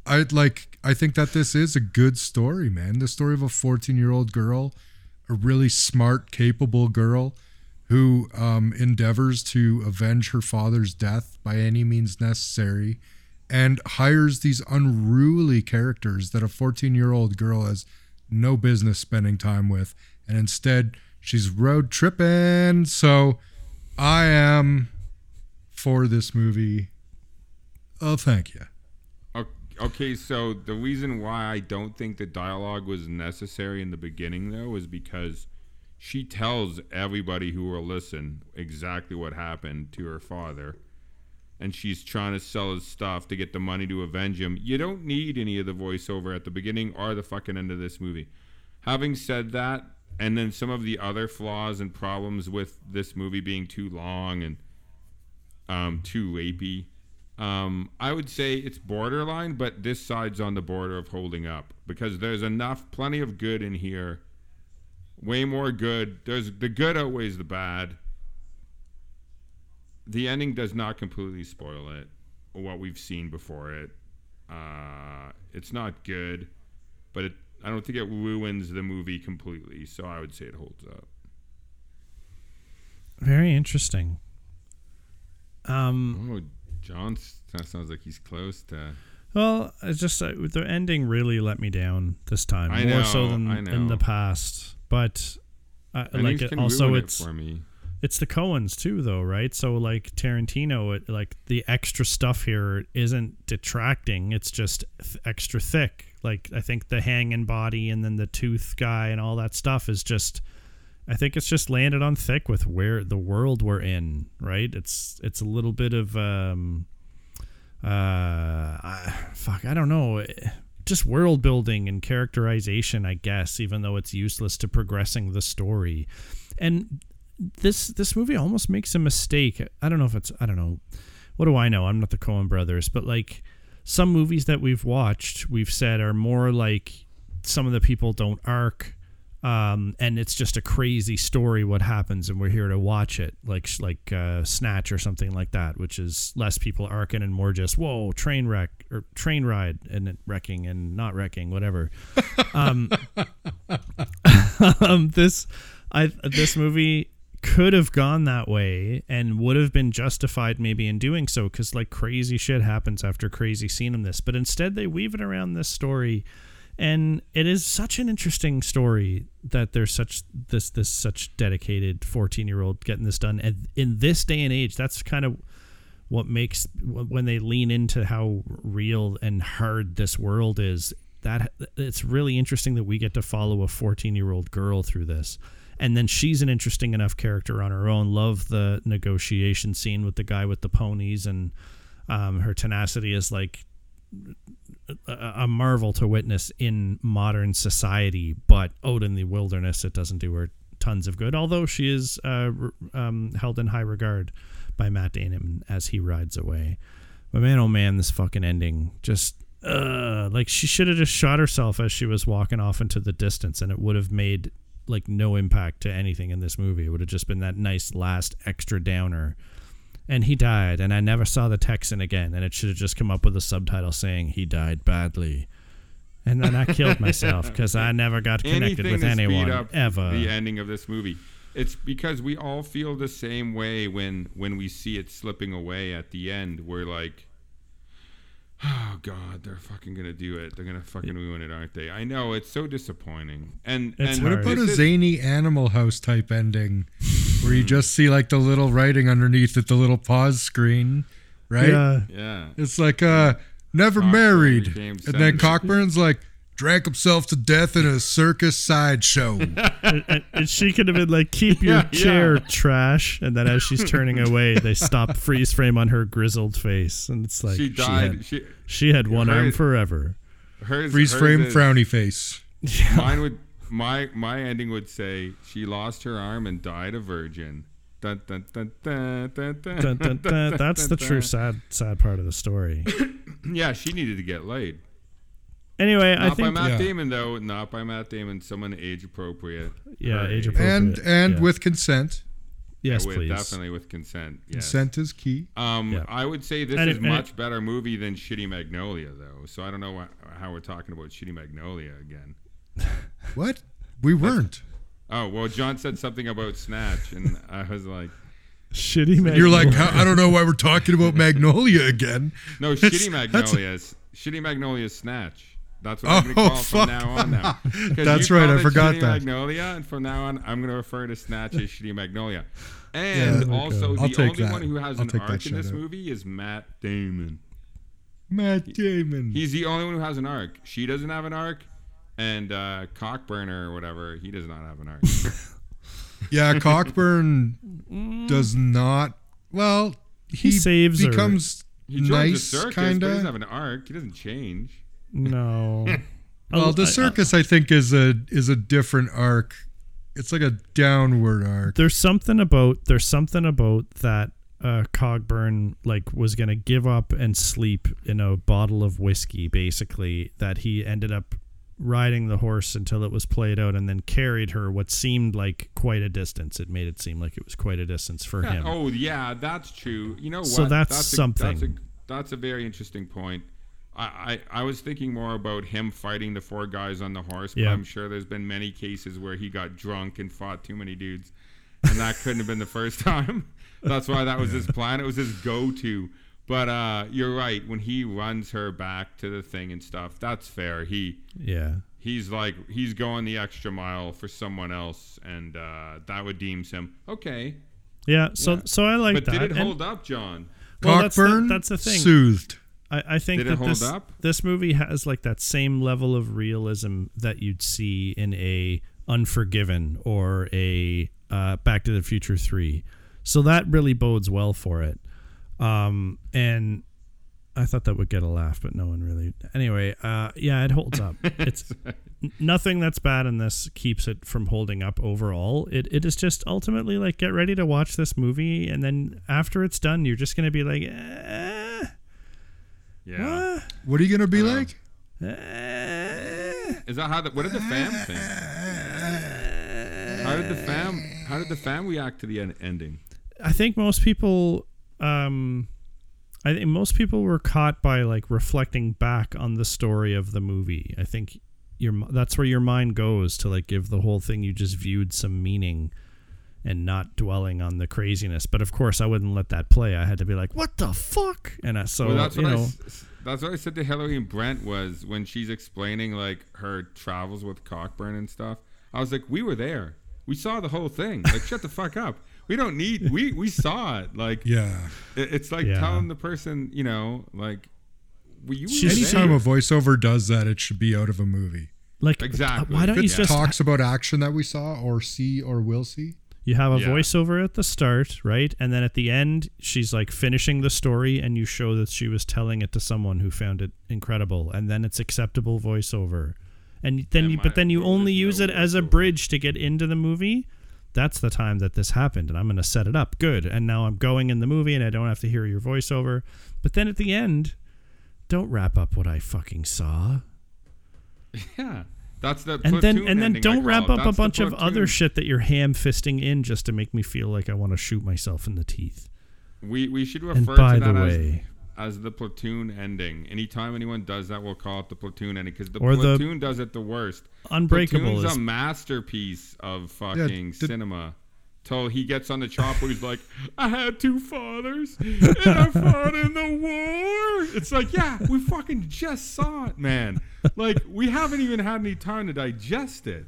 bad. I like I think that this is a good story, man. The story of a 14-year-old girl, a really smart, capable girl who um, endeavors to avenge her father's death by any means necessary and hires these unruly characters that a 14-year-old girl has no business spending time with and instead she's road tripping. So I am for this movie. Oh, thank you. Okay, so the reason why I don't think the dialogue was necessary in the beginning, though, is because she tells everybody who will listen exactly what happened to her father. And she's trying to sell his stuff to get the money to avenge him. You don't need any of the voiceover at the beginning or the fucking end of this movie. Having said that, and then some of the other flaws and problems with this movie being too long and um, too rapey. Um, I would say it's borderline, but this side's on the border of holding up because there's enough, plenty of good in here. Way more good. There's the good outweighs the bad. The ending does not completely spoil it what we've seen before it. Uh, it's not good, but it, I don't think it ruins the movie completely. So I would say it holds up. Very interesting. Um, Oh, John, that sounds like he's close to. well, it's just uh, the ending really let me down this time, I more so than in the past. But uh, like it, also, it's it for me. it's the Coens too, though, right? So like Tarantino, it, like the extra stuff here isn't detracting; it's just th- extra thick. Like I think the hanging body and then the tooth guy and all that stuff is just. I think it's just landed on thick with where the world we're in, right? It's it's a little bit of um, uh, fuck, I don't know, just world building and characterization, I guess, even though it's useless to progressing the story. And this this movie almost makes a mistake. I don't know if it's I don't know. What do I know? I'm not the Coen brothers, but like some movies that we've watched, we've said are more like some of the people don't arc um, and it's just a crazy story what happens and we're here to watch it like like uh, snatch or something like that which is less people arcing and more just whoa train wreck or train ride and wrecking and not wrecking whatever. Um, um, this I this movie could have gone that way and would have been justified maybe in doing so because like crazy shit happens after crazy scene in this. But instead they weave it around this story and it is such an interesting story that there's such this this such dedicated 14 year old getting this done. And in this day and age that's kind of what makes when they lean into how real and hard this world is that it's really interesting that we get to follow a 14 year old girl through this and then she's an interesting enough character on her own. Love the negotiation scene with the guy with the ponies and um, her tenacity is like a, a marvel to witness in modern society. But out in the wilderness it doesn't do her tons of good although she is uh, um, held in high regard by Matt Damon as he rides away. But man oh man this fucking ending just uh, like she should have just shot herself as she was walking off into the distance, and it would have made like no impact to anything in this movie. It would have just been that nice last extra downer. And he died, and I never saw the Texan again. And it should have just come up with a subtitle saying he died badly. And then I killed myself because I never got connected Anything with anyone ever. The ending of this movie. It's because we all feel the same way when when we see it slipping away at the end. We're like, oh god, they're fucking gonna do it. They're gonna fucking ruin it, aren't they? I know it's so disappointing. And It's and What about a zany Animal House type ending, where you just see like the little writing underneath it, the little pause screen, right? Yeah. Yeah. It's like uh, never Cockburn married, became and then. Cockburn's like drank himself to death in a circus sideshow. and, and she could have been like, "Keep your Yeah, chair, yeah. trash," and then as she's turning away, they stop freeze frame on her grizzled face, and it's like she she died. had, She, she had one arm forever. hers, Freeze hers frame, is- frowny face. Mine would my my ending would say she lost her arm and died a virgin. Dun, dun, dun, dun, dun, dun, Dun, dun, dun. That's the true sad sad part of the story. Yeah, she needed to get laid. Anyway, I Not by think Matt Yeah. Damon though. Not by Matt Damon. Someone age appropriate. yeah, age age. appropriate. And and yeah. with consent. yes, with, please. Definitely with consent. Yes. Consent is key. Um, Yeah. I would say this And is it- and much better movie than Shitty Magnolia though. So I don't know wh- how we're talking about Shitty Magnolia again. What? We weren't. Oh well, John said something about Snatch, and I was like, Shitty man. You're like, I don't know why we're talking about Magnolia again. no, Shitty Magnolia is Shitty Magnolia is Snatch. That's what I'm going to Oh, call it from now on. Now, 'Cause That's right, I it forgot Shitty that. Magnolia, and from now on, I'm going to refer to Snatch as Shitty Magnolia. And Yeah, also, I'll the take only that. one who has I'll an arc in this out. movie is Matt Damon. Matt Damon. He's the only one who has an arc. She doesn't have an arc, and uh, Cockburner or whatever, he does not have an arc. Yeah, Cockburn does not. Well, he, saves her. becomes He joins nice, the circus, kind but he doesn't have an arc. He doesn't change. No. Well, the I- circus, I think, is a is a different arc. It's like a downward arc. there's something about there's something about that uh Cogburn like was gonna give up and sleep in a bottle of whiskey basically that he ended up riding the horse until it was played out and then carried her what seemed like quite a distance it made it seem like it was quite a distance for Yeah, him Oh yeah, that's true. You know what? So that's a, something. That's a, that's a very interesting point. I, I, I was thinking more about him fighting the four guys on the horse, but Yeah. I'm sure there's been many cases where he got drunk and fought too many dudes, and that couldn't have been the first time. That's why that was his plan. It was his go-to. But uh, you're right. When he runs her back to the thing and stuff, that's fair. He yeah he's like he's going the extra mile for someone else, and uh, that would deems him okay. yeah so Yeah. so I like But that did it And- hold up, John? well, that's the- Cockburn, that's the thing. soothed. I, I think Did that this, up? this movie has like that same level of realism that you'd see in a Unforgiven or a uh, Back to the Future Three. So that really bodes well for it. Um, and I thought that would get a laugh, but no one really. Anyway, uh, yeah, it holds up. It's nothing that's bad in this keeps it from holding up overall. It it is just ultimately like get ready to watch this movie, and then after it's done, you're just gonna be like. Eh, Yeah. What are you gonna be Uh, like? Is that how the what did the fam think? How did the fam how did the fam react to the en- ending? I think most people, um, I think most people were caught by like reflecting back on the story of the movie. I think your m- that's where your mind goes to like give the whole thing you just viewed some meaning and not dwelling on the craziness. But of course, I wouldn't let that play. I had to be like, "What the fuck?" And I, so well, that's you what I know, s- that's what I said to Hillary and Brent was when she's explaining like her travels with Cockburn and stuff. I was like, we were there. We saw the whole thing. Like, shut the fuck up. We don't need. We we saw it. Like, Yeah. it- it's like Yeah. telling the person, you know, like, well, you Anytime a voiceover does that, it should be out of a movie. like, uh, Exactly. why don't If you It just talks about action that we saw or see or will see. You have a Yeah. voiceover at the start, right? And then at the end, she's like finishing the story, and you show that she was telling it to someone who found it incredible, and then it's acceptable voiceover. And then, you, but then you only use no it as a bridge to get into the movie. That's the time that this happened, and I'm going to set it up good. And now I'm going in the movie, and I don't have to hear your voiceover. But then at the end, don't wrap up what I fucking saw. Yeah, that's the And then and then don't wrap up a That's the bunch of other shit that you're ham fisting in just to make me feel like I want to shoot myself in the teeth. We we should And refer by to that the as, way, as the platoon ending. Anytime anyone does that, we'll call it the platoon ending because the Or the- platoon does it the worst. Unbreakable Platoon's is a masterpiece of fucking the- cinema. Till he gets on the chopper, he's like, "I had two fathers, and I fought in the war." It's like, yeah, we fucking just saw it, man. Like, we haven't even had any time to digest it.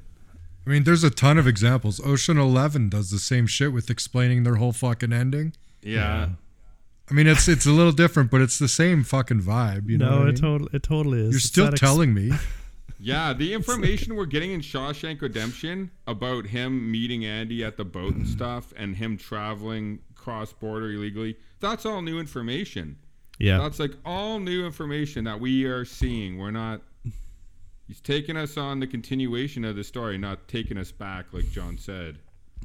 I mean, there's a ton of examples. Ocean Eleven does the same shit with explaining their whole fucking ending. Yeah, I mean, it's it's a little different, but it's the same fucking vibe. You know, no, what I it mean? totally it totally is. You're It's still that ex- telling me. Yeah, the information we're getting in Shawshank Redemption about him meeting Andy at the boat and stuff and him traveling cross border illegally, that's all new information. Yeah, That's like all new information that we are seeing. We're not He's taking us on the continuation of the story, not taking us back like John said.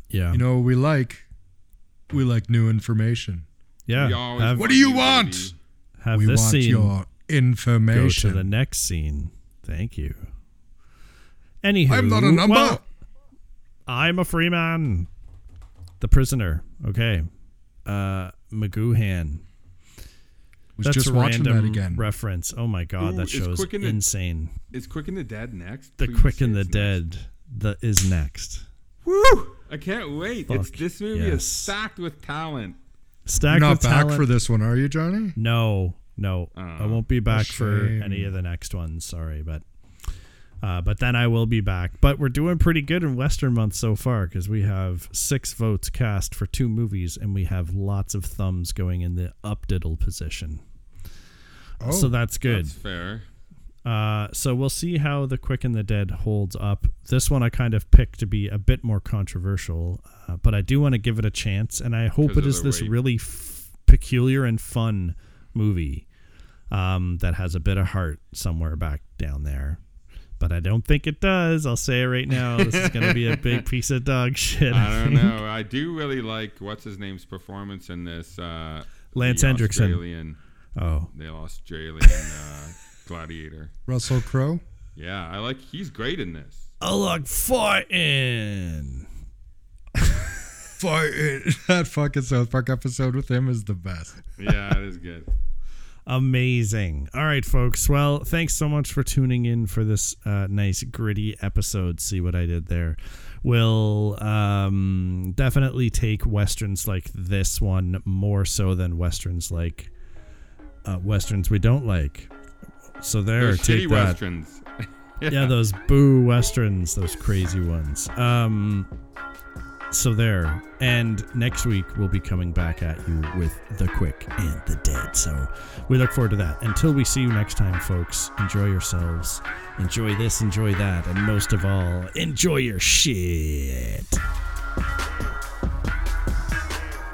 yeah, You know we like? We like new information. yeah. We have What do you want? have we this want scene your go to information. the next scene. Thank you. Anywho, I'm not a number. well, I'm a free man. The prisoner. Okay. Uh McGoohan. was That's just a watching that random again. reference. Oh my god, Ooh, that is show's Quick and the- insane. Is Quick and the Dead next? The Please Quick say and the next. Dead the is next. Woo! I can't wait. it's this movie yes. is stacked with talent. Stacked You're not with back talent. for this one, are you, Johnny? No, no, I Oh, won't be back for any of the next ones. Sorry, but uh, but then I will be back. But we're doing pretty good in Western month so far because we have six votes cast for two movies, and we have lots of thumbs going in the updiddle position. Oh, so that's good. That's fair. Uh, so we'll see how the Quick and the Dead holds up. This one I kind of picked to be a bit more controversial, uh, but I do want to give it a chance, and I hope it is this really f- peculiar and fun movie um, that has a bit of heart somewhere back down there. But I don't think it does. I'll say it right now. This is going to be a big piece of dog shit. I don't know. I do really like what's his name's performance in this. Uh, Lance the Henriksen. Australian, Oh, the Australian uh, gladiator. Russell Crowe. Yeah, I like. He's great in this. I like fighting. Fight that fucking South Park episode with him is the best. Yeah, it is good. Amazing. All right, folks. Well, thanks so much for tuning in for this uh, nice, gritty episode. See what I did there. We'll um, definitely take westerns like this one more so than westerns like uh, westerns we don't like. So there, They're take shitty that. westerns. Yeah, those boo westerns, those crazy ones. Um, so there, and next week we'll be coming back at you with the quick and the dead. So we look forward to that. Until we see you next time, folks. Enjoy yourselves. Enjoy this. Enjoy that, and most of all, enjoy your shit.